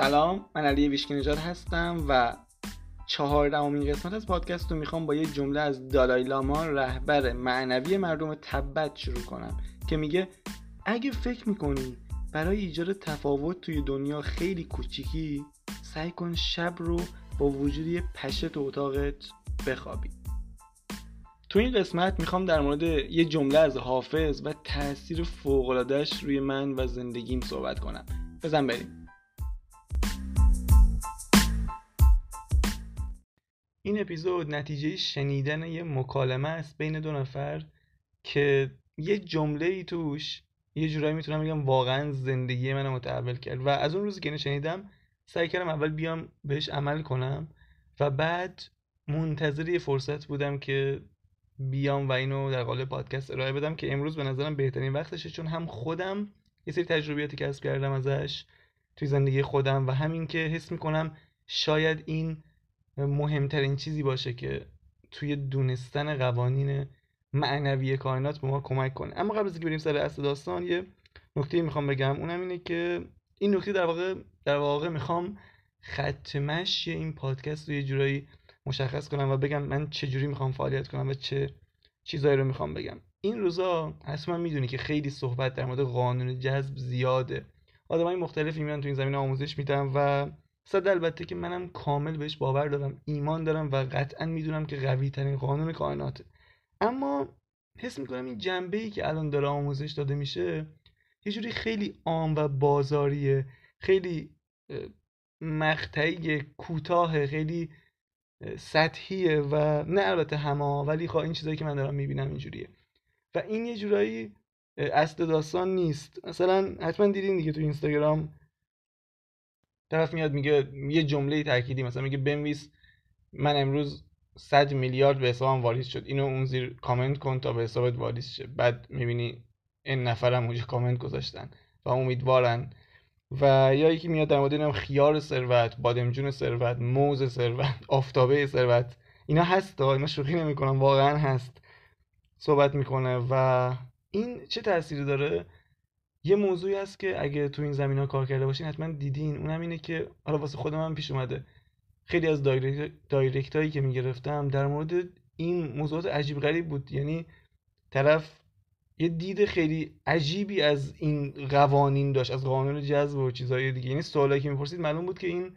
سلام من علی ویشکی نژاد هستم و چهاردهمین قسمت از پادکست رو می‌خوام با یه جمله از دالای لاما رهبر معنوی مردم تبت شروع کنم که میگه اگه فکر می‌کنی برای ایجاد تفاوت توی دنیا خیلی کوچیکی سعی کن شب رو با وجود یه پشه تو اتاقت بخوابی. تو این قسمت می‌خوام در مورد یه جمله از حافظ و تاثیر فوقلادهش روی من و زندگیم صحبت کنم. بزن بریم. این اپیزود نتیجه شنیدن یه مکالمه است بین دو نفر که یه جمله ای توش یه جورایی می‌تونم بگم واقعا زندگی من متحول کرد و از اون روزی که شنیدم سعی کردم اول بیام بهش عمل کنم و بعد منتظر یه فرصت بودم که بیام و اینو در قالب پادکست ارائه بدم که امروز به نظرم بهترین وقتشه چون هم خودم یه سری تجربیاتی کسب کردم ازش توی زندگی خودم و همین که حس می‌کنم شاید این مهمترین چیزی باشه که توی دونستن قوانین معنوی کائنات به ما کمک کنه. اما قبل از اینکه بریم سر اصل داستان یه نکته می‌خوام بگم. اونم اینه که این نکته در واقع در واقع می‌خوام ختمش این پادکست رو یه جورایی مشخص کنم و بگم من چه جوری می‌خوام فعالیت کنم و چه چیزایی رو می‌خوام بگم. این روزا اصلا می‌دونی که خیلی صحبت در مورد قانون جذب زیاده. آدمای مختلفی میان تو این زمینه آموزش میدن و صد البته که منم کامل بهش باور دارم ایمان دارم و قطعا می‌دونم که قوی ترین قانون کائناته. اما حس می‌کنم این جنبه ای که الان داره آموزش داده میشه یه جوری خیلی عام و بازاریه خیلی مقطعی کوتاه خیلی سطحیه و نه البته همه ولی خب این چیزایی که من دارم می‌بینم اینجوریه. و این یه جورایی اصل داستان نیست. مثلا حتما دیدین دیگه تو اینستاگرام طرف میاد میگه یه جمله تأکیدی مثلا میگه بنویس من امروز 100 میلیارد به حسابم واریز شد. اینو اون زیر کامنت کن تا به حسابت واریز شه. بعد می‌بینی این نفرم اونجا کامنت گذاشتن و امیدوارن. و یا یکی میاد در مورد اینم خیار ثروت بادمجون ثروت موز ثروت آفتابه ثروت. اینا هست اینا شوخی نمی‌کنم واقعا هست. صحبت می‌کنه و این چه تأثیری داره؟ یه موضوعی هست که اگه تو این زمین ها کار کرده باشین حتما دیدین. اونم اینه که حالا واسه خودم هم پیش اومده. خیلی از دایرکت, هایی که می‌گرفتم در مورد این موضوعات عجیب غریب بود. یعنی طرف یه دید خیلی عجیبی از این قوانین داشت از قانون جذب و چیزهای دیگه. یعنی سوالایی که می‌پرسید معلوم بود که این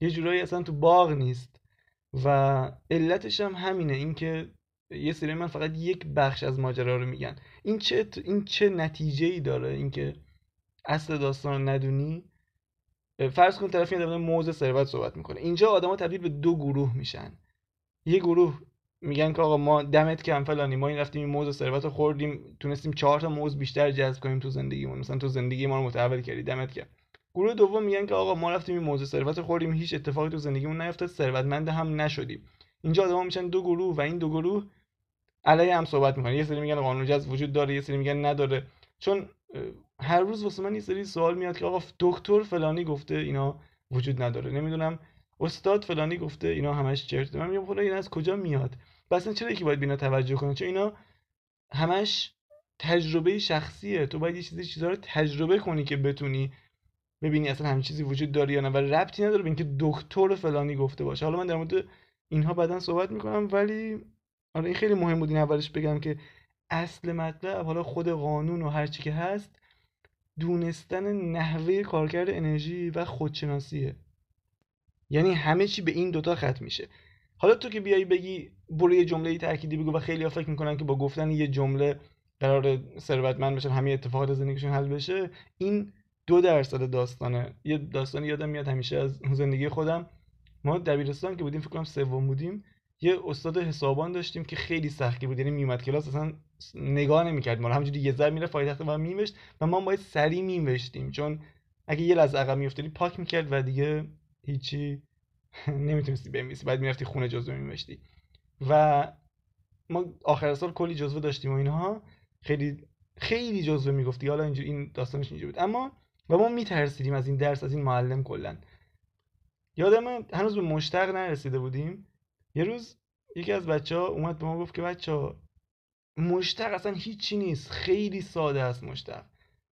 یه جورایی اصلا تو باغ نیست. و علتش هم همینه. اینکه یه سری من فقط یک بخش از ماجرا رو میگن. این چه این چه نتیجه ای داره اینکه اصل داستان رو ندونی؟ فرض کن طرف در موضوع ثروت صحبت می‌کنه. اینجا آدما تبدیل به دو گروه میشن. یه گروه میگن که آقا ما دمت کم فلانی ما این رفتیم این موز ثروت رو خوردیم تونستیم چهار تا موز بیشتر جذب کنیم تو زندگیمون. مثلا تو زندگی ما رو متحول کردی دمت کم. گروه دوم میگن که آقا ما رفتیم این موز ثروت رو خوردیم هیچ اتفاقی تو زندگیمون نیفتاد ثروتمند هم نشدیم. اینجا آدما میشن دو گروه و این دو گروه علیه هم صحبت می‌کنن یه سری میگن قانون جذب وجود داره یه سری میگن نداره. چون هر روز واسه من یه سری سوال میاد که آقا دکتر فلانی گفته اینا وجود نداره. نمی‌دونم استاد فلانی گفته اینا همش چرت من میگم خدا این از کجا میاد؟ اصلا چرا یکی باید بینا توجه کنه؟ چون اینا همش تجربه شخصیه. تو باید یه چیزی چیزا رو تجربه کنی که بتونی ببینی اصلا همین چیزی وجود داره یا نه. و ربطی نداره به اینکه دکتر فلانی گفته باشه. حالا من در مورد اینها بعدا صحبت می‌کنم ولی آره این خیلی مهم بود این اولش بگم که اصل مطلب حالا خود قانون و هر چی که هست دونستن نحوه کارکرد انرژی و خودشناسیه. یعنی همه چی به این دوتا ختم میشه. حالا تو که بیای بگی برو یه جمله تأکیدی بگو و خیلی فکر می‌کنن که با گفتن یه جمله قرار ثروتمند بشن همه اتفاقات زندگیشون حل بشه این دو درصد داستانه. یه داستانی یادم میاد همیشه از زندگی خودم. ما دبیرستان که بودیم فکر کنم سوم بودیم. یه استاد حسابان داشتیم که خیلی سختی بود یعنی میومد کلاس اصلا نگاه نمی‌کرد ما همینجوری یه ذره میره پای تخت و میوشت و ما باید سری میوشتیم چون اگه یه لحظه عقب میافتادی پاک می‌کرد و دیگه هیچی نمی‌تونستی بنویسی. بعد می‌رفتی خونه جزوه میوشتی و ما آخر سال کلی جزوه داشتیم و اینها. خیلی خیلی جزوه می‌گفتی. حالا اینجوری این داستانش اینجوری بود. اما و ما میترسیدیم از این درس از این معلم کلا. یادم هنوز به مشتق نرسیده بودیم. یه روز یکی از بچه ها اومد به ما گفت که بچه ها مشتق اصلا هیچی نیست خیلی ساده است مشتق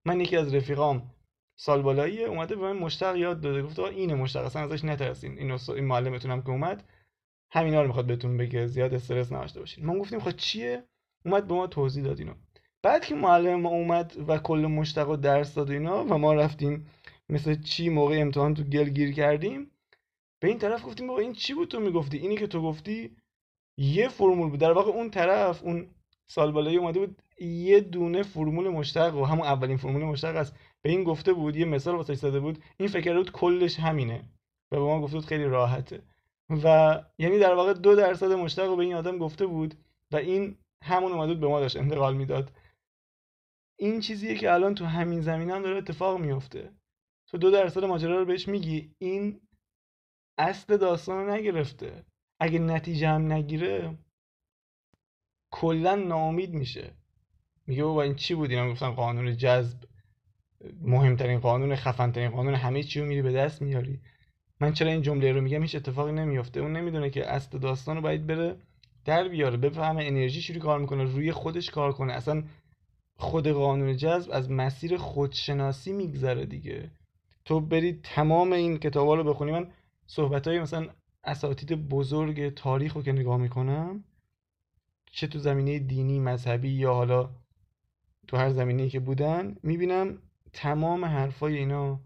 من یکی از رفیقام سال بالایی اومده به من مشتق یاد داده. گفت اینه مشتق اصلا ازش نترسین. اینو این معلمتون هم که اومد همینا رو می‌خواد بهتون بگه زیاد استرس نداشته باشین. ما گفتیم خب چیه؟ اومد به ما توضیح داد اینو. بعد که معلم ما اومد و کل مشتق و درس داد اینا و ما رفتیم مثل چی موقع امتحان تو گل گیر کردیم به این طرف گفتیم بابا این چی بود تو می‌گفتی؟ اینی که تو گفتی یه فرمول بود. در واقع اون طرف اون سال بالایی اومده بود یه دونه فرمول مشتق و همون اولین فرمول مشتق است به این گفته بود یه مثال واسه زده بود. این فکر بود کلش همینه. و به ما گفته بود خیلی راحته. و یعنی در واقع دو درصد مشتق رو به این آدم گفته بود و این همون اومده بود به ما داشت انتقال می‌داد. این چیزیه که الان تو همین زمینه هم داره اتفاق میفته تو دو درصد ماجرا رو بهش میگی این اصل داستان رو نگرفته. اگه نتیجه هم نگیره کلا ناامید میشه. میگه بابا این چی بود؟ اینا گفتن قانون جذب مهمترین قانون خفنترین قانون همه چی رو میری به دست میاری. من چرا این جمله رو میگم؟ هیچ اتفاقی نمیافته. اون نمی‌دونه که اصل داستان رو باید بره در بیاره بفهمه انرژی چوری کار می‌کنه روی خودش کار کنه. اصلا خود قانون جذب از مسیر خودشناسی میگذره دیگه. تو برید تمام این کتابا رو بخونی من صحبت های مثلا اساتید بزرگ تاریخ رو که نگاه می‌کنم چه تو زمینه دینی مذهبی یا حالا تو هر زمینه که بودن می‌بینم تمام حرفای اینا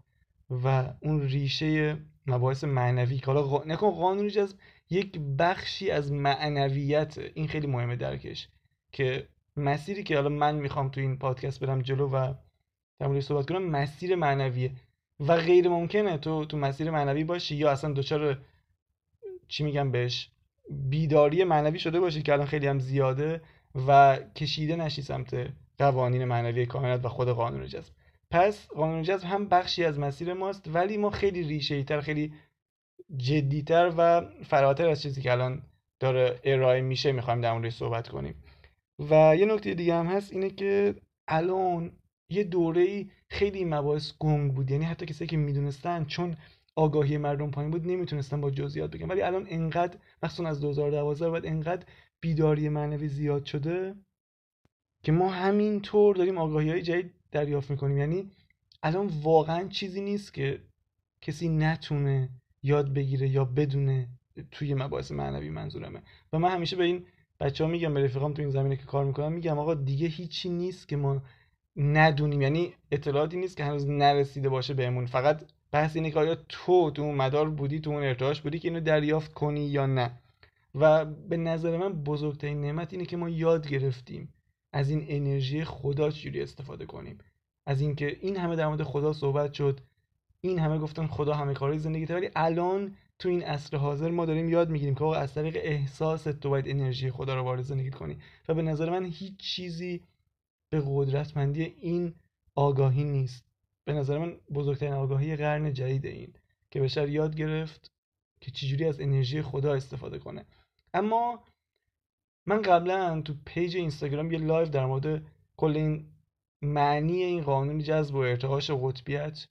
و اون ریشه مباحث معنوی که حالا نکن قانون جذب یک بخشی از معنویت این خیلی مهمه درکش که مسیری که حالا من می‌خوام تو این پادکست برم جلو و در مورد صحبت کنم مسیر معنویه. و غیر ممکنه تو تو مسیر معنوی باشی یا اصلا دچار چی میگم بهش بیداری معنوی شده باشی که الان خیلی هم زیاده و کشیده نشی سمت قوانین معنوی کائنات و خود قانون جذب. پس قانون جذب هم بخشی از مسیر ماست ولی ما خیلی ریشه تر خیلی جدیتر و فراتر از چیزی که الان داره ارائه میشه می‌خوایم در موردش صحبت کنیم. و یه نکته دیگه هم هست اینه که الان یه دوره خیلی مباحث گنگ بود. یعنی حتی کسی که می‌دونستن چون آگاهی مردم پایین بود نمی‌تونستن با جزئیات بگن. ولی الان انقدر مخصوصا از 2012 بعد انقدر بیداری معنوی زیاد شده که ما همینطور داریم آگاهی های جدید دریافت می‌کنیم. یعنی الان واقعا چیزی نیست که کسی نتونه یاد بگیره یا بدونه توی مباحث معنوی منظورمه. و من همیشه به این بچه ها میگم به رفیقام تو این زمینه که کار می‌کنم میگم آقا دیگه هیچی نیست که ما ندونیم. یعنی اطلاعاتی نیست که هنوز نرسیده باشه بهمون. فقط بحث اینه که آیا تو تو اون مدار بودی تو اون ارتعاش بودی که اینو دریافت کنی یا نه. و به نظر من بزرگترین نعمت اینه که ما یاد گرفتیم از این انرژی خدا چجوری استفاده کنیم. از اینکه این همه در مورد خدا صحبت شد این همه گفتن خدا همه کارهای زندگی ولی الان تو این عصر حاضر ما داریم یاد می‌گیریم که از طریق احساس تو باید انرژی خدا رو وارد زندگی کنی. و به نظر من هیچ چیزی به قدرتمندی این آگاهی نیست. به نظر من بزرگترین آگاهی قرن جدید این که بشر یاد گرفت که چجوری از انرژی خدا استفاده کنه. اما من قبلا تو page اینستاگرام یه live در مورد کل این معنی این قانون جذب و ارتعاش قطبیت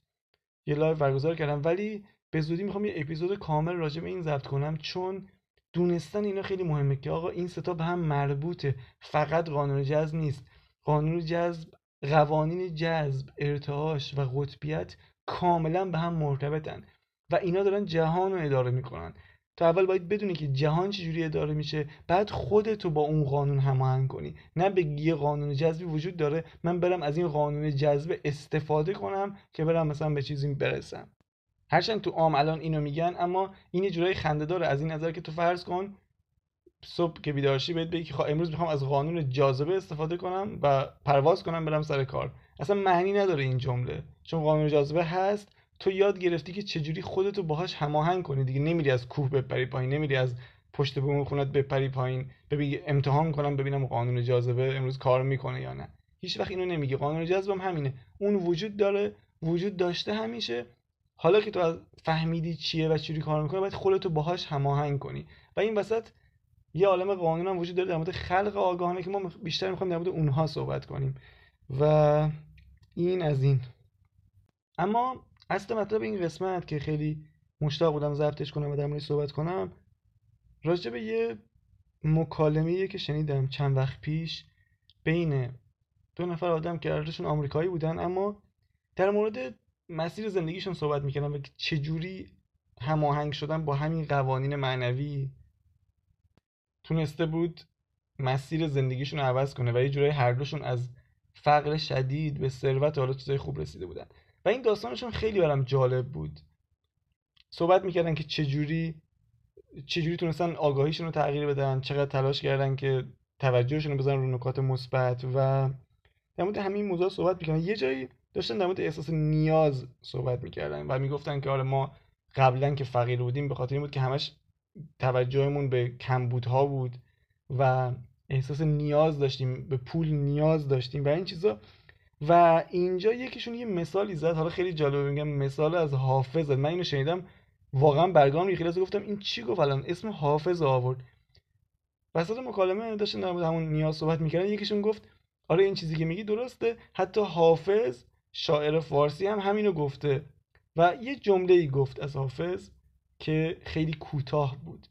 یه live برگزار کردم. ولی به زودی می‌خوام یه اپیزود کامل راجع به این ضبط کنم چون دونستن اینا خیلی مهمه که آقا این ستا به هم مربوطه. فقط قانون جذب نیست. قانون جذب قوانین جذب ارتعاش و قطبیت کاملا به هم مرتبطن و اینا دارن جهان رو اداره می‌کنن. تو اول باید بدونی که جهان چجوری اداره میشه بعد خودتو با اون قانون هماهنگ کنی. نه به یه قانون جذبی وجود داره من برم از این قانون جذب استفاده کنم که برم مثلا به چیزی برسم. هرچند تو عام الان اینو میگن اما این یه جورایی خنده داره از این نظر که تو فرض کن صبح که بیدارشی بهت بگی که خب امروز می‌خوام از قانون جاذبه استفاده کنم و پرواز کنم برم سر کار. اصلا معنی نداره این جمله. چون قانون جاذبه هست تو یاد گرفتی که چجوری خودتو باهاش هماهنگ کنی. دیگه نمیری از کوه بپری پایین نمیری از پشت بوم خونت بپری پایین. ببین امتحان کنم ببینم قانون جاذبه امروز کار می‌کنه یا نه. هیچ وقت اینو نمیگه قانون جاذبه هم همینه. اون وجود داره وجود داشته همیشه. حالا که تو از فهمیدی چیه و چجوری کار می‌کنه باید خودتو باهاش هماهنگ کنی. و این وسط یه عالم قانون هم وجود داره در مورد خلق آگاهانه که ما بیشتر می‌خوایم در مورد اونها صحبت کنیم. و این از این. اما اصل مطلب این قسمت که خیلی مشتاق بودم ضبطش کنم و در موردش صحبت کنم راجع به یه مکالمه که شنیدم چند وقت پیش بین دو نفر آدم که ارزششون آمریکایی بودن اما در مورد مسیر زندگیشون صحبت می‌کردن و چجوری هماهنگ شدن با همین قوانین معنوی تونسته بود مسیر زندگیشون رو عوض کنه و یه جورایی هر دوشون از فقر شدید به ثروت حالا چیزای خوب رسیده بودن. و این داستانشون خیلی برام جالب بود. صحبت می‌کردن که چجوری چجوری تونستن آگاهیشون رو تغییر بدن چقدر تلاش کردن که توجهشون رو بزنن رو نکات مثبت و در مورد همین موضوع صحبت می‌کردن. یه جایی داشتن در مورد احساس نیاز صحبت می‌کردن و می‌گفتن که آره ما قبلا که فقیر بودیم به خاطر این بود که همش توجهمون به کمبودها بود و احساس نیاز داشتیم به پول نیاز داشتیم و این چیزا. و اینجا یکیشون یه مثالی زد حالا خیلی جالبه میگم مثال از حافظ من اینو شنیدم واقعا برگام ریخت. گفتم این چی گفت الان؟ اسم حافظ آورد. وسط مکالمه داشتن در همون نیاز صحبت می‌کردن یکیشون گفت آره این چیزی که میگی درسته. حتی حافظ شاعر فارسی هم همینو گفته. و یه جمله ای گفت از حافظ. که خیلی کوتاه بود.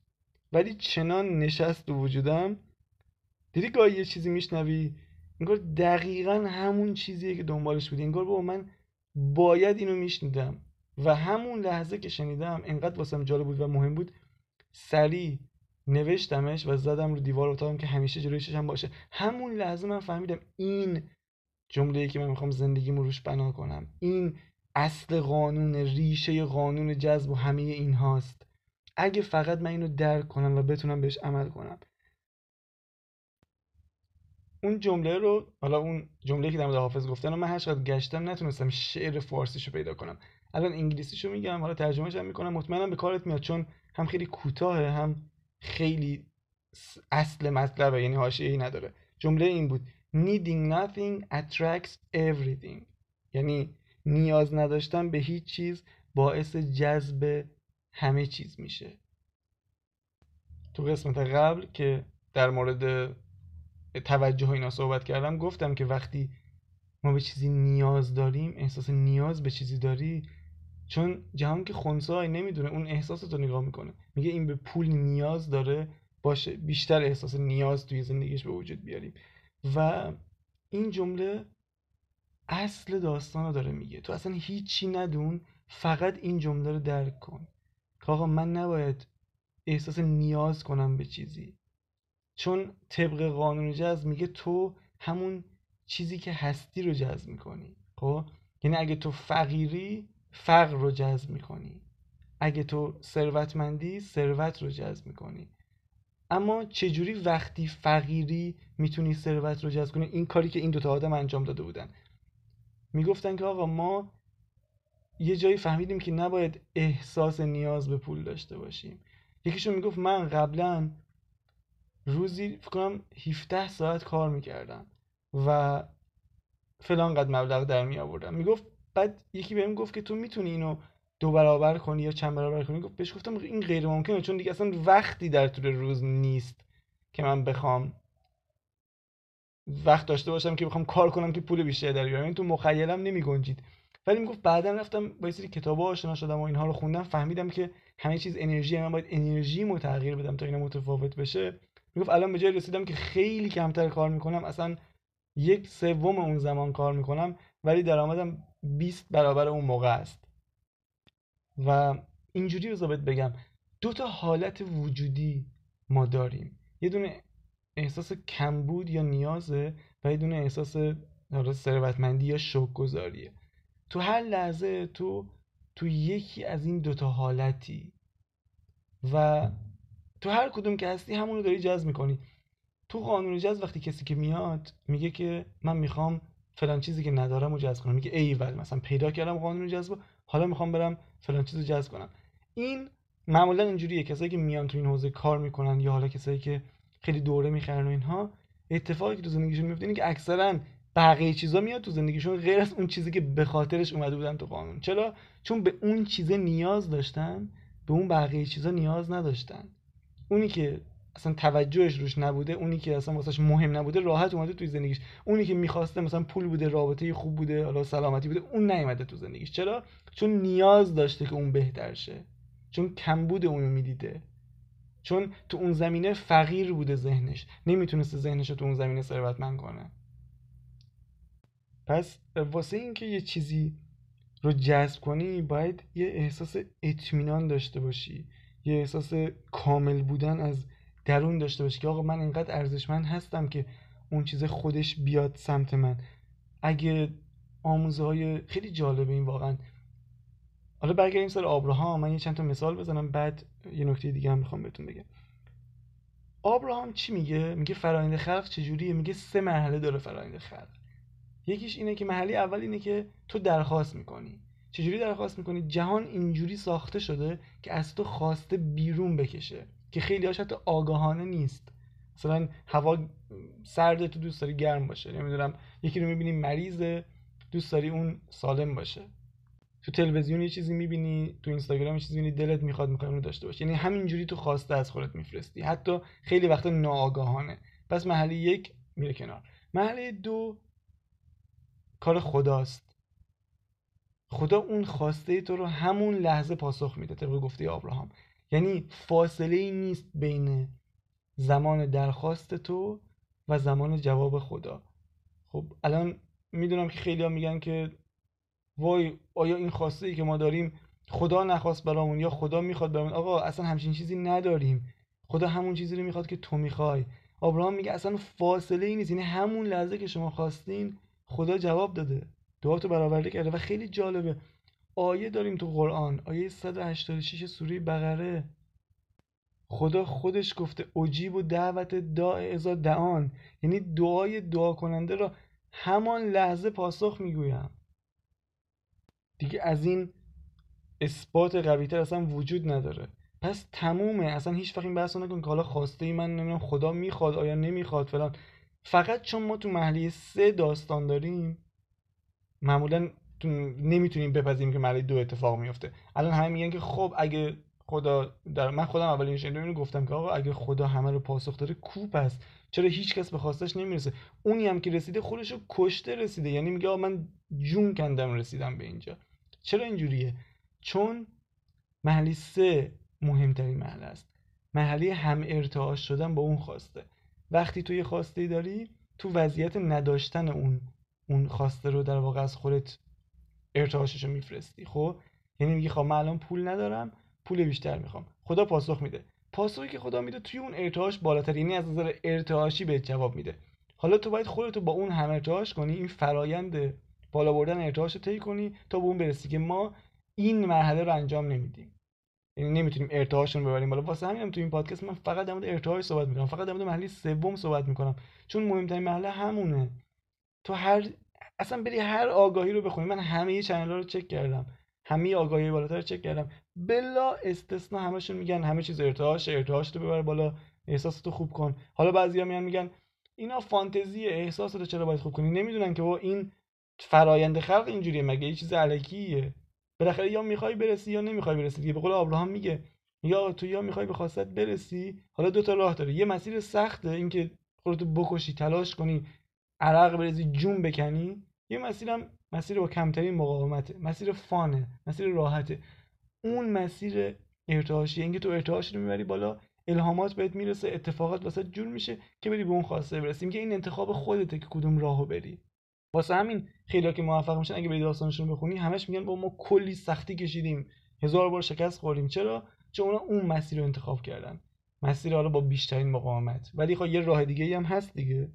ولی چنان نشست و وجودم. دیدی گاهی یه چیزی میشنوی؟ انگار دقیقا همون چیزیه که دنبالش بودی. انگار با من باید اینو میشنیدم. و همون لحظه که شنیدم انقدر واسم جالب بود و مهم بود سریع نوشتمش و زدم رو دیوار اتاقم که همیشه جلوی چشم باشه. همون لحظه من فهمیدم این جمله که من می‌خوام زندگیمو روش بنا کنم. این اصل قانون ریشه قانون جذب و همه این هاست اگه فقط من اینو درک کنم و بتونم بهش عمل کنم. اون جمله رو حالا اون جمله که در مورد حافظ گفتن من هر چقدر گشتم نتونستم شعر فارسیشو پیدا کنم. الان انگلیسیشو میگم حالا ترجمهش هم می‌کنم. مطمئنم به کارت میاد چون هم خیلی کوتاهه هم خیلی اصل مطلبه یعنی حاشیه‌ای نداره. جمله این بود. Needing nothing attracts everything. یعنی نیاز نداشتن به هیچ چیز باعث جذب همه چیز میشه. تو قسمت قبل که در مورد توجه اینا صحبت کردم گفتم که وقتی ما به چیزی نیاز داریم احساس نیاز به چیزی داری چون جهان که خونسای نمی‌دونه اون احساس رو نگاه می‌کنه. میگه این به پول نیاز داره باشه بیشتر احساس نیاز توی زندگیش به وجود بیاریم. و این جمله اصل داستان رو داره میگه. تو اصلا هیچی ندون فقط این جمله رو درک کن. که آقا من نباید احساس نیاز کنم به چیزی. چون طبق قانون جذب میگه تو همون چیزی که هستی رو جذب می‌کنی. خب؟ یعنی اگه تو فقیری فقر رو جذب می‌کنی. اگه تو ثروتمندی ثروت رو جذب می‌کنی. اما چجوری وقتی فقیری می‌تونی ثروت رو جذب کنی؟ این کاری که این دوتا آدم انجام داده بودن. می‌گفتن که آقا ما یه جایی فهمیدیم که نباید احساس نیاز به پول داشته باشیم. یکیشون می‌گفت من قبلا روزی فکر کنم 17 ساعت کار می‌کردم و فلان قد مبلغ در می آوردم می‌گفت بعد یکی بهم گفت که تو می‌تونی اینو دو برابر کنی یا چند برابر کنی؟ گفت بهش گفتم این غیر ممکنه چون دیگه اصلا وقتی در طول روز نیست که من بخوام وقت داشته باشم که بخوام کار کنم که پول بیشتری در بیارم. این تو مخیلم نمی گنجید ولی می‌گفت بعدا رفتم با سری کتابا آشنا شدم و اینها رو خوندم. فهمیدم که همه چیز انرژی من باید انرژی مو تغییر بدم تا اینا متفاوت بشه. می‌گفت الان به جای رسیدم که خیلی کمتر کار می‌کنم اصلا یک سوم اون زمان کار می‌کنم ولی درآمدم 20 برابر اون موقع است. و اینجوری رو بگم دو تا حالت وجودی ما داریم. یه دونه احساس کمبود یا نیازه و یه دونه احساس ثروتمندی یا شوکگذاریه تو هر لحظه تو تو یکی از این دوتا حالتی و تو هر کدوم که هستی همونو داری جذب می‌کنی. تو قانون جذب وقتی کسی که میاد میگه که من می‌خوام فلان چیزی که ندارم رو جذب کنم. میگه ایول مثلا پیدا کردم قانون جذب حالا می‌خوام برم فلان چیز رو جذب کنم. این معمولا اینجوریه. کسایی که میان تو این حوزه کار می‌کنن یا حالا کسایی که خیلی دوره می‌خرن و اینها اتفاقی که تو زندگیشون میفته اینه که اکثرا بقیه چیزا میاد تو زندگیشون غیر از اون چیزی که به خاطرش اومده بودن تو قانون. چرا؟ چون به اون چیزه نیاز داشتن به اون بقیه چیزا نیاز نداشتن. اونی که اصلا توجهش روش نبوده اونی که اصلا واسش مهم نبوده راحت اومده توی زندگیش. اونی که می‌خواسته مثلا پول بوده رابطه خوب بوده حالا سلامتی بوده اون نیومده تو زندگیش. چرا؟ چون نیاز داشته که اون بهتر شه. چون کمبود اونو می‌دیده. چون تو اون زمینه فقیر بوده ذهنش. نمی‌تونسته ذهنش رو تو اون زمینه ثروتمند کنه. پس واسه اینکه یه چیزی رو جذب کنی باید یه احساس اطمینان داشته باشی. یه احساس کامل بودن از درون داشته باشی که آقا من اینقدر ارزشمند هستم که اون چیز خودش بیاد سمت من. اگه آموزه های خیلی جالبه این واقعا حالا برگردیم سر آبراهام. من یه چند تا مثال بزنم بعد یه نکته دیگه هم می‌خوام بهتون بگم. آبراهام چی میگه؟ میگه فرآیند خلق چجوریه؟ میگه سه مرحله داره فرآیند خلق. یکیش اینه که مرحله اول اینه که تو درخواست می‌کنی. چجوری درخواست می‌کنی؟ جهان اینجوری ساخته شده که از تو خواسته بیرون بکشه که خیلی هاش حتی آگاهانه نیست. مثلا هوا سرد تو دوست داری گرم باشه. نمی‌دونم یکی رو می‌بینی مریضه دوست داری اون سالم باشه. تو تلویزیون یه چیزی می‌بینی تو اینستاگرام یه چیزی می‌بینی دلت می‌خواد می‌خوای اونو داشته باشی. یعنی همینجوری تو خواسته از خودت میفرستی. حتی خیلی وقتا ناآگاهانه. پس محله یک میره کنار. محله دو کار خداست. خدا اون خواسته تو رو همون لحظه پاسخ میده طبق گفته ابراهام. یعنی فاصله ای نیست بین زمان درخواست تو و زمان جواب خدا. خب الان می‌دونم که خیلی ها میگن که وای آیا این خواسته ای که ما داریم خدا نخواست برامون یا خدا می‌خواد برامون؟ آقا اصلا همچین چیزی نداریم. خدا همون چیزی رو می‌خواد که تو می‌خوای. ابراهام میگه اصلا فاصله ای نیست. یعنی همون لحظه که شما خواستین خدا جواب داده. تو برآورده کرده و خیلی جالبه. آیه داریم تو قرآن. آیه 186 سوره بقره. خدا خودش گفته اجیب و دعوت داع ازا دعان. یعنی دعای دعا کننده را همان لحظه پاسخ می‌گویم. دیگه از این اثبات قویتر اصلا وجود نداره. پس تمومه. اصلا هیچ وقت این بحث نکن که حالا خواسته ای من نمی‌دونم خدا می‌خواد آیا نمی‌خواد فلان. فقط چون ما تو محلی سه داستان داریم معمولا نمی‌تونیم بپذیریم که مرحله دو اتفاق میفته الان همه میگن که خب اگه خدا در من خودم اولین شنیدم اینو گفتم که آقا اگه خدا همه رو پاسخ داره کوپ است. چرا هیچ کس به خواستش نمی‌رسه؟ اونی هم که رسیده خودش رو کشته رسیده. یعنی میگه من جون کندم رسیدم به اینجا. چرا اینجوریه؟ چون محلی سه مهمترین محله است. محله هم ارتعاش شدن با اون خواسته. وقتی تو یه خواسته داری تو وضعیت نداشتن اون اون خواسته رو در واقع از خودت ارتعاشش رو میفرستی. خب؟ یعنی میگی خب من الان پول ندارم پول بیشتر می‌خوام. خدا پاسخ میده. پاسخی که خدا میده توی اون ارتعاش بالاتر یعنی از نظر ارتعاشی بهت جواب میده. حالا تو باید خودتو با اون هم ارتعاش کنی. این فرایند بالا بردن ارتعاش رو طی کنی تا به اون برسی که ما این مرحله رو انجام نمیدیم. یعنی نمی‌تونیم ارتعاشون رو ببریم. بالا واسه همینم تو این پادکست من فقط در مورد ارتعاش صحبت می‌کنم. فقط در مورد مرحله سوم صحبت می‌کنم. چون مهمترین مرحله همونه. تو هر اصلا بری هر آگاهی رو بخونی. من همه چنل رو چک کردم. همه آگاهی بالاتر رو چک کردم. بلا استثنا همشون میگن همه چیز ارتعاش ارتعاش رو ببر بالا احساساتو خوب کن. حالا بعضیا میان میگن اینا فانتزی احساساتو چرا باید خوب کنی؟ نمی‌دونن که با این فرایند خلق اینجوریه مگه یه چیز الکیه بالاخره یا می‌خوای برسی یا نمی‌خوای برسی دیگه. به قول ابراهام میگه یا تو یا می‌خوای به خواستت برسی حالا دو تا راه داره. یه مسیر سخته اینکه خودتو بکشی تلاش کنی عرق بریزی جون بکنی. یه مسیرم مسیر با کمترین مقاومته. مسیر فانه مسیر راحته. اون مسیر ارتعاشی اینکه تو ارتعاش رو می‌بری بالا الهامات بهت می‌رسه اتفاقات واسه جور میشه که بری به اون خواسته برسیم که این انتخاب خودته که کدوم راهو بری. واسه همین خیلی که موفق میشن اگه بری داستانشون بخونی همش میگن با ما کلی سختی کشیدیم. هزار بار شکست خوردیم. چرا؟ چون اونا اون مسیر رو انتخاب کردن. مسیر حالا با بیشترین مقاومت. ولی خب یه راه دیگه هم هست دیگه.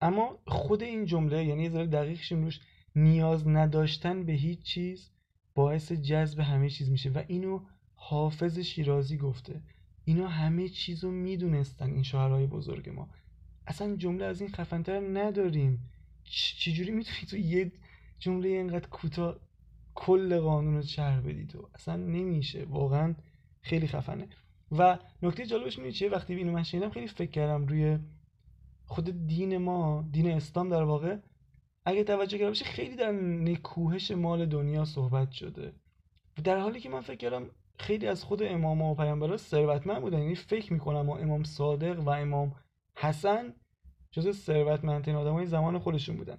اما خود این جمله یعنی یه ذره دقیق روش نیاز نداشتن به هیچ چیز باعث جذب همه چیز میشه. و اینو حافظ شیرازی گفته. اینا همه چیز رو می‌دونستن این شاعرهای بزرگ ما. اصلا جمله از این خفنتر نداریم. چجوری می‌تونی تو یه جمله اینقدر کوتاه کل قانون رو چرح بدی تو؟ اصلا نمیشه. واقعا خیلی خفنه. و نکته جالبش می‌دونی چیه؟ وقتی اینو من شنیدم خیلی فکر کردم روی خود دین ما دین اسلام در واقع اگه توجه کرده باشه خیلی در نکوهش مال دنیا صحبت شده. در حالی که من فکر کردم خیلی از خود امام و پیامبرا ثروتمند بودن یعنی فکر می‌کنم و امام صادق و امام حسن جز ثروتمندترین آدمای زمان خودشون بودن.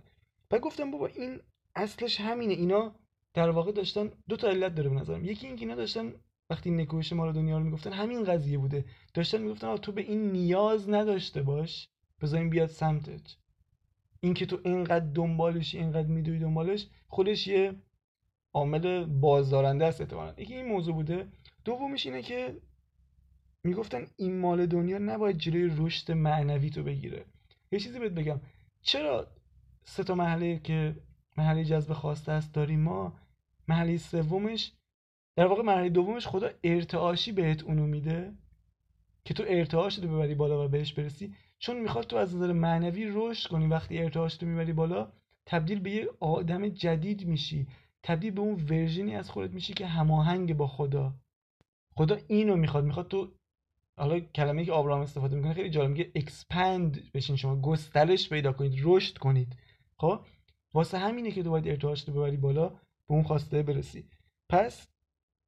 بعد گفتم بابا این اصلش همینه. اینا در واقع داشتن دو تا علت داره به نظرم. یکی اینکه اینا داشتن وقتی نکوهش مال دنیا رو می‌گفتن همین قضیه بوده. داشتن می‌گفتن تو به این نیاز نداشته باش بذاریم بیاد سمتت. اینکه تو اینقدر دنبالشی اینقدر میدوی دنبالش خودش یه عامل بازدارنده است احتمالاً. یکی این موضوع بوده. دومیش اینه که می‌گفتن این مال دنیا نباید جلوی رشد معنوی تو بگیره. یه چیزی بهت بگم. چرا سه تا محله که محله جذب خواسته است داریم ما محله سومش در واقع مرحله دومش خدا ارتعاشی بهت اونو میده که تو ارتعاش رو ببری بالا و بهش برسی. چون می‌خواد تو از نظر معنوی رشد کنی. وقتی ارتعاش رو می‌بری بالا تبدیل به یه آدم جدید میشی. تبدیل به اون ورژنی از خودت میشی که هماهنگ با خدا. خدا اینو می‌خواد. می‌خواد تو حالا کلمه که آبراهام استفاده می‌کنه خیلی جالب میگه اکسپند بشین شما گسترش پیدا کنید رشد کنید. خب؟ واسه همینه که تو باید ارتعاش رو ببری بالا به اون خواسته برسی. پس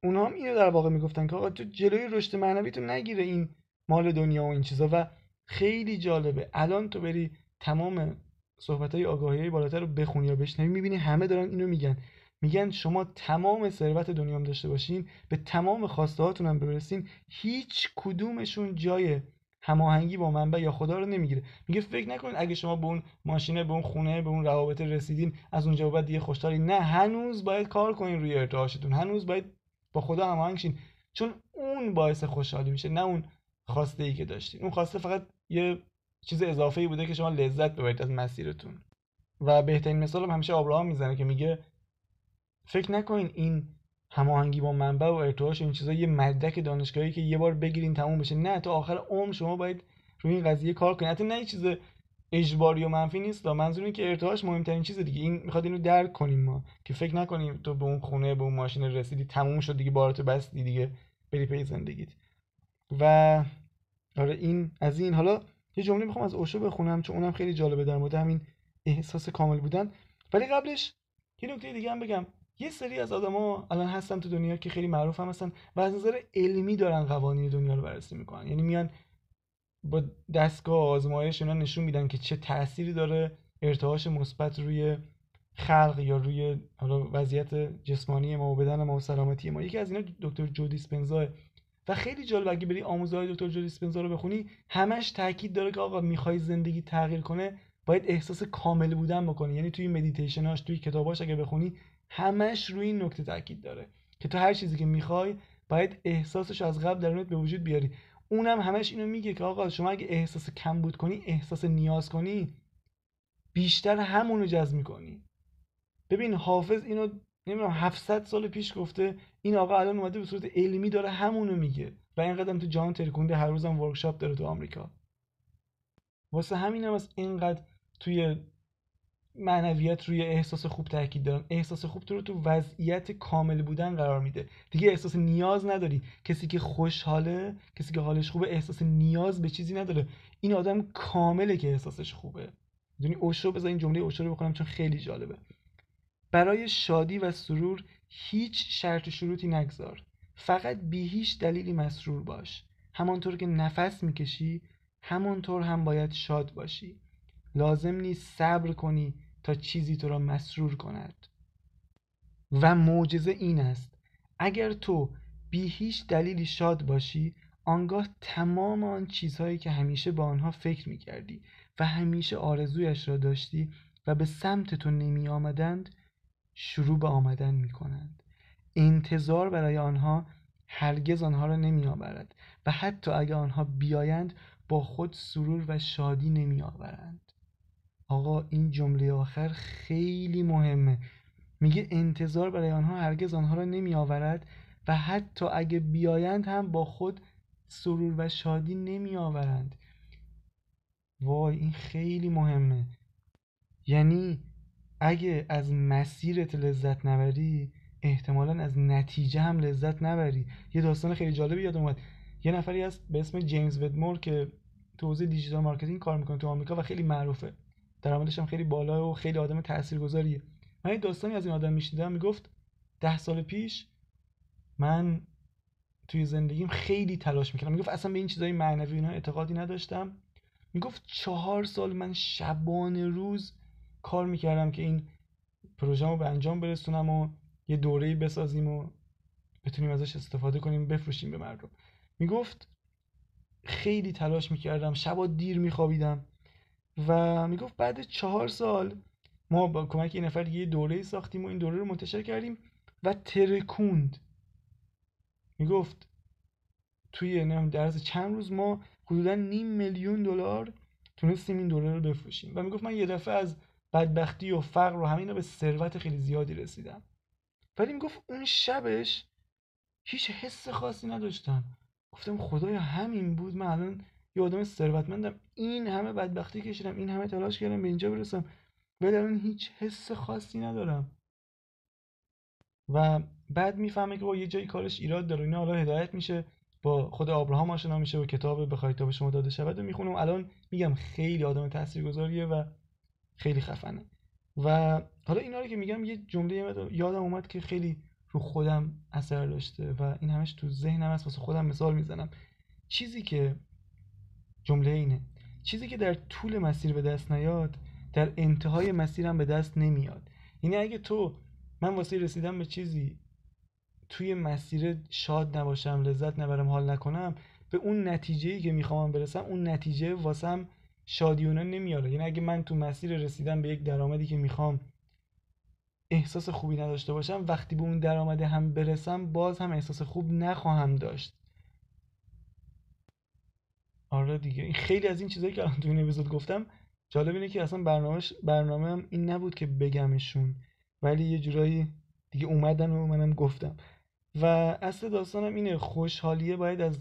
اونها هم اینو در واقع می‌گفتن که آقا تو جلوی رشد معنوی تو نگیره این مال دنیا و این چیزا و خیلی جالبه. الان تو بری تمام صحبت های بالاتر رو بخونی یا بشنوی می‌بینی همه دارن اینو میگن. میگن شما تمام ثروت دنیا هم داشته باشین به تمام خواسته هاتون هم برسین هیچ کدومشون جای هماهنگی با منبع یا خدا رو نمی‌گیره. میگه فکر نکنید اگه شما به اون ماشینه به اون خونه به اون روابط رسیدین از اونجا بعد دیگه خوشحالی نه هنوز باید کار کنین روی ارتعاشتون. هنوز باید با خدا هماهنگ شین. چون اون باعث خوشحالی میشه نه اون خواسته ای که داشتین. اون خواسته فقط یه چیز اضافه ای بوده که شما لذت ببرید از مسیرتون. و بهترین مثال هم همیشه آبراهام می‌زنه که میگه فکر نکنین این هماهنگی با منبع و ارتعاش این چیزا یه مدرک دانشگاهی که یه بار بگیرین تموم بشه. نه تا آخر عمر شما باید روی این قضیه کار کنید حتی نه چیز اجباری و منفی نیست منظور اینه که ارتعاش مهمترین چیز دیگه. این می‌خواد اینو درک کنیم ما. که فکر نکنیم تو به اون خونه به اون ماشین رسیدی تموم شد دیگه بارتو بستی دیگه بری پی زندگیت. و آره این از این. حالا یه جمله می‌خوام از اوشو بخونم چون اونم خیلی جالبه در مورد همین احساس کامل بودن. ولی قبلش یه نکته دیگه هم بگم. یه سری از آدما الان هستن تو دنیا که خیلی معروف هم هستن و از نظر علمی دارن قوانین دنیا رو بررسی می‌کنن. یعنی میان با دستگاه آزمایش اینا نشون میدن که چه تأثیری داره ارتعاش مثبت روی خلق یا روی حالا وضعیت جسمانی ما و بدن ما و سلامتی ما. یکی از اینا دکتر جو دیسپنزا و خیلی جالب اگه بری آموزهای دکتر جو دیسپنزا رو بخونی همش تاکید داره که آقا می‌خوای زندگی تغییر کنه باید احساس کامل بودن بکنی. یعنی توی مدیتیشناش توی کتاباش اگه بخونی همش روی این نکته تاکید داره که تو هر چیزی که می‌خوای باید احساسش از قبل درونت به وجود بیاری. اونم همش اینو میگه که آقا شما اگه احساس کم بود کنی احساس نیاز کنی بیشتر همونو جذب می‌کنی. ببین حافظ اینو نمی‌دونم 700 سال پیش گفته این آقا الان اومده به صورت علمی داره همونو میگه. و این قدم تو جهان ترکونده هر روزم ورکشاپ داره تو آمریکا. واسه همین هم از اینقدر توی معنویت روی احساس خوب تاکید دارن احساس خوب تو رو تو وضعیت کامل بودن قرار میده. دیگه احساس نیاز نداری. کسی که خوشحاله کسی که حالش خوبه احساس نیاز به چیزی نداره. این آدم کامله که احساسش خوبه. دونی اوشو؟ بذار این جمله اوشو رو بکنم چون خیلی جالبه. برای شادی و سرور هیچ شرط و شروطی نگذار. فقط بی هیچ دلیلی مسرور باش. همانطور که نفس می‌کشی همانطور هم باید شاد باشی. لازم نیست صبر کنی تا چیزی تو را مسرور کند. و معجزه این است اگر تو بی هیچ دلیلی شاد باشی آنگاه تمام آن چیزهایی که همیشه با آنها فکر می کردی و همیشه آرزویش را داشتی و به سمت تو نمی آمدند شروع به آمدن می کنند انتظار برای آنها هرگز آنها را نمی آورد و حتی اگر آنها بیایند با خود سرور و شادی نمی آورند. آقا این جمله آخر خیلی مهمه. میگه انتظار برای آنها هرگز آنها را نمی آورد و حتی اگه بیایند هم با خود سرور و شادی نمی آورند وای این خیلی مهمه. یعنی اگه از مسیرت لذت نبری احتمالا از نتیجه هم لذت نبری. یه داستان خیلی جالبی یاد اومد. یه نفری هست به اسم جیمز ودمور که تو حوزه digital marketing کار می‌کنه تو آمریکا و خیلی معروفه. درآمدش هم خیلی بالا و خیلی آدم تاثیرگذاریه. من یه داستانی از این آدم میشنیدم می‌گفت ده سال پیش من توی زندگیم خیلی تلاش می‌کردم. می‌گفت اصلا به این چیزای معنوی اینا اعتقادی نداشتم. می‌گفت چهار سال من شبانه روز کار می‌کردم که این پروژه رو به انجام برسونم و یه دوره بسازیم و بتونیم ازش استفاده کنیم بفروشیم به مردم. می‌گفت خیلی تلاش می‌کردم شبا دیر میخوابیدم. و می‌گفت بعد چهار سال ما با کمک یه نفر یه دوره ساختیم و این دوره رو منتشر کردیم و ترکوند. می‌گفت توی نم درز چند روز ما حدودا نیم میلیون دلار تونستیم این دوره رو بفروشیم. و می‌گفت من یه دفعه از بدبختی و فقر و همین رو به ثروت خیلی زیادی رسیدم. ولی می‌گفت اون شبش هیچ حس خاصی نداشتم گفتم خدایا همین بود؟ من الان یه آدم ثروتمندم. این همه بدبختی کشیدم این همه تلاش کردم به اینجا برسم. ولی الان هیچ حس خاصی ندارم. و بعد می‌فهمه که با یه جایی کارش ایراد داره. اینا حالا هدایت میشه با خود آبراهام آشنا میشه و کتاب بخواید تا به شما داده شود و می‌خونه و الان میگم خیلی آدم تاثیرگذاریه و خیلی خفنه. و حالا اینا رو که میگم یه جمله یادم اومد که خیلی رو خودم اثر داشته و این همش تو ذهنم هست. واسه خودم مثال می‌زنم. چیزی که جمله اینه. چیزی که در طول مسیر به دست نیاد در انتهای مسیرم به دست نمیاد. یعنی اگه تو من واسه رسیدن به چیزی توی مسیر شاد نباشم لذت نبرم حال نکنم به اون نتیجه که می‌خوام برسم اون نتیجه واسم شادیونه نمیاره. یعنی اگه من تو مسیر رسیدن به یک درآمدی که می‌خوام احساس خوبی نداشته باشم وقتی به اون درآمده هم برسم باز هم احساس خوب نخواهم داشت. آره دیگه. این خیلی از این چیزایی که الان تو این اپیزود گفتم جالب اینه که اصلا برنامه برنامه هم این نبود که بگمشون. ولی یه جورایی دیگه اومدن و منم گفتم. و اصل داستانم اینه خوشحالیه باید از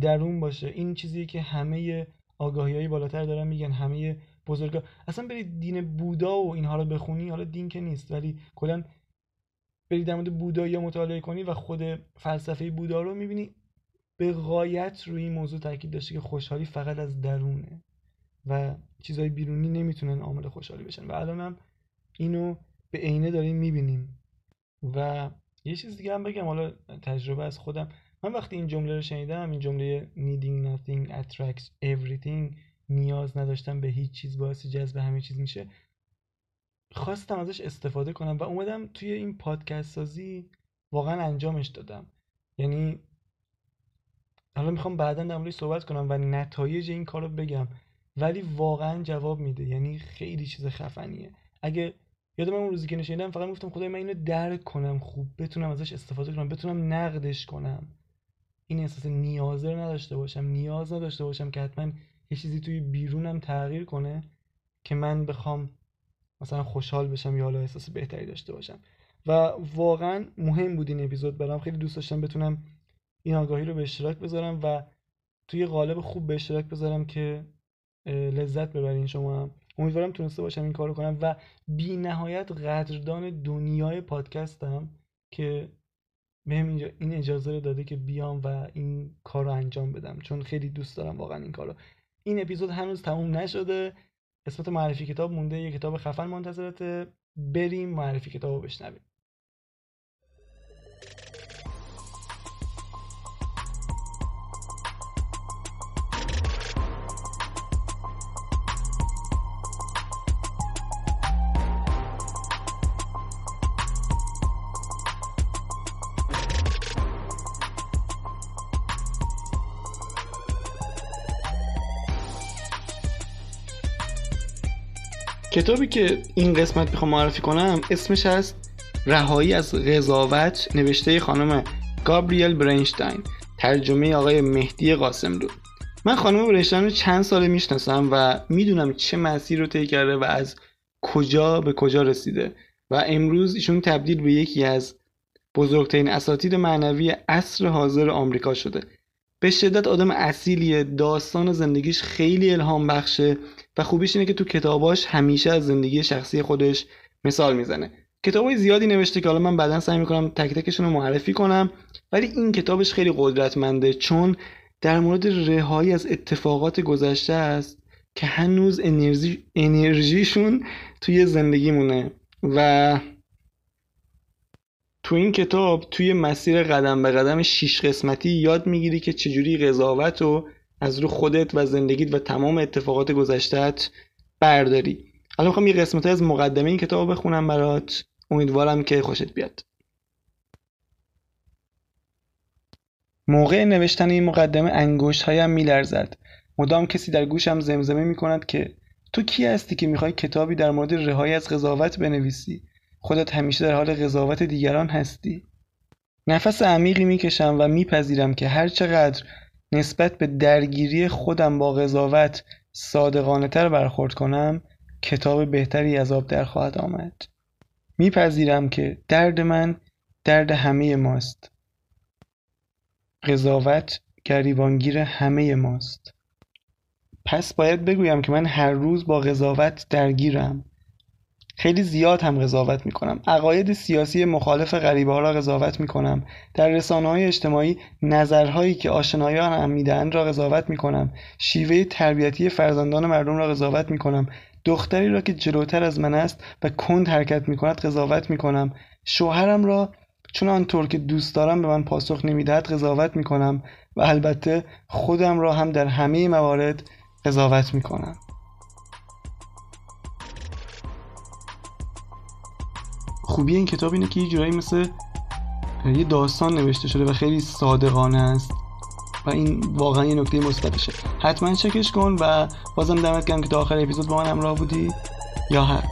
درون باشه. این چیزی که همه آگاهی های بالاتر دارن میگن همه بزرگا اصلا برید دین بودا و اینها رو بخونی حالا دین که نیست ولی کلا برید در مورد بودایی مطالعه کنی و خود فلسفه بودا رو می‌بینی. به غایت روی این موضوع تاکید داشته که خوشحالی فقط از درونه و چیزهای بیرونی نمی‌تونن عامل خوشحالی بشن. و الان هم اینو به عینه داریم می‌بینیم. و یه چیز دیگه هم بگم حالا تجربه از خودم. من وقتی این جمله رو شنیدم این جمله needing nothing attracts everything نیاز نداشتن به هیچ چیز باعث جذب همه چیز میشه. خواستم ازش استفاده کنم و اومدم توی این پادکست سازی واقعا انجامش دادم. یعنی حالا می‌خوام بعدا در موردش صحبت کنم و نتایج این کار رو بگم. ولی واقعا جواب میده. یعنی خیلی چیز خفنیه. اگه یادم اون روزی که نشیدم فقط گفتم خدای من اینو درک کنم خوب بتونم ازش استفاده کنم بتونم نقدش کنم. این احساس نیازه رو نداشته باشم. نیاز نداشته باشم که حتما یه چیزی توی بیرونم تغییر کنه که من بخوام مثلا خوشحال بشم یا حالا احساس بهتری داشته باشم. و واقعا مهم بود این اپیزود برام. خیلی دوست داشتم بتونم این آگاهی رو به اشتراک بذارم و توی قالب خوب به اشتراک بذارم که لذت ببرین شما هم. امیدوارم تونسته باشم این کارو کنم و بی نهایت قدردان دنیای پادکستم که بهم اینجا این اجازه رو داده که بیام و این کار رو انجام بدم. چون خیلی دوست دارم واقعا این کارو. این اپیزود هنوز تموم نشده. قسمت معرفی کتاب مونده. یه کتاب خفن منتظرته. بریم معرفی کتاب رو بشنویم. کتابی که این قسمت می‌خوام معرفی کنم اسمش هست رهایی از قضاوت نوشته خانم گابریل برینشتاین ترجمه آقای مهدی قاسم رو من خانم برینشتاین رو چند ساله می‌شناسم و می‌دونم چه مسیر رو طی کرده و از کجا به کجا رسیده و امروز ایشون تبدیل به یکی از بزرگترین اساتید معنوی عصر حاضر آمریکا شده. به شدت آدم اصیلیه داستان زندگیش خیلی الهام بخشه. و خوبیش اینه که تو کتاباش همیشه از زندگی شخصی خودش مثال می‌زنه. کتابای زیادی نوشته که حالا من بعدا سعی می‌کنم تک تکشون رو معرفی کنم ولی این کتابش خیلی قدرتمنده چون در مورد رهایی از اتفاقات گذشته است که هنوز انرژی انرژیشون توی زندگیمونه. و تو این کتاب توی مسیر قدم به قدم شیش قسمتی یاد می‌گیری که چجوری قضاوت رو از رو خودت و زندگیت و تمام اتفاقات گذشتهت برداری. حالا می‌خوام یه قسمت از مقدمه این کتاب بخونم برات. امیدوارم که خوشت بیاد. موقع نوشتن این مقدمه انگشت هایم میلرزد. مدام کسی در گوشم زمزمه می‌کند که تو کی هستی که می‌خوای کتابی در مورد رهایی از قضاوت بنویسی؟ خودت همیشه در حال قضاوت دیگران هستی. نفس عمیقی می‌کشم و میپذیرم که هر چقدر نسبت به درگیری خودم با قضاوت صادقانه تر برخورد کنم کتاب بهتری از آب در خواهد آمد. میپذیرم که درد من درد همه ماست. قضاوت گریبانگیر همه ماست. پس باید بگویم که من هر روز با قضاوت درگیرم. خیلی زیاد هم قضاوت می‌کنم. عقاید سیاسی مخالف غریبه ها را قضاوت می‌کنم. در رسانه های اجتماعی نظرهایی که آشنایان هم می‌دهند را قضاوت می‌کنم. شیوه تربیتی فرزندان مردم را قضاوت می‌کنم. دختری را که جلوتر از من است و کند حرکت می‌کند قضاوت می‌کنم. شوهرم را چون آنطور که دوست دارم به من پاسخ نمی‌دهد قضاوت می‌کنم. و البته خودم را هم در همه موارد قضاوت می‌کنم. خوبی این کتاب اینه که یه جورایی مثل یه داستان نوشته شده و خیلی صادقانه است و این واقعا یه نکته مثبتشه. حتما چکش کن و بازم دمت گرم که تا آخر اپیزود با من همراه بودی. یا حق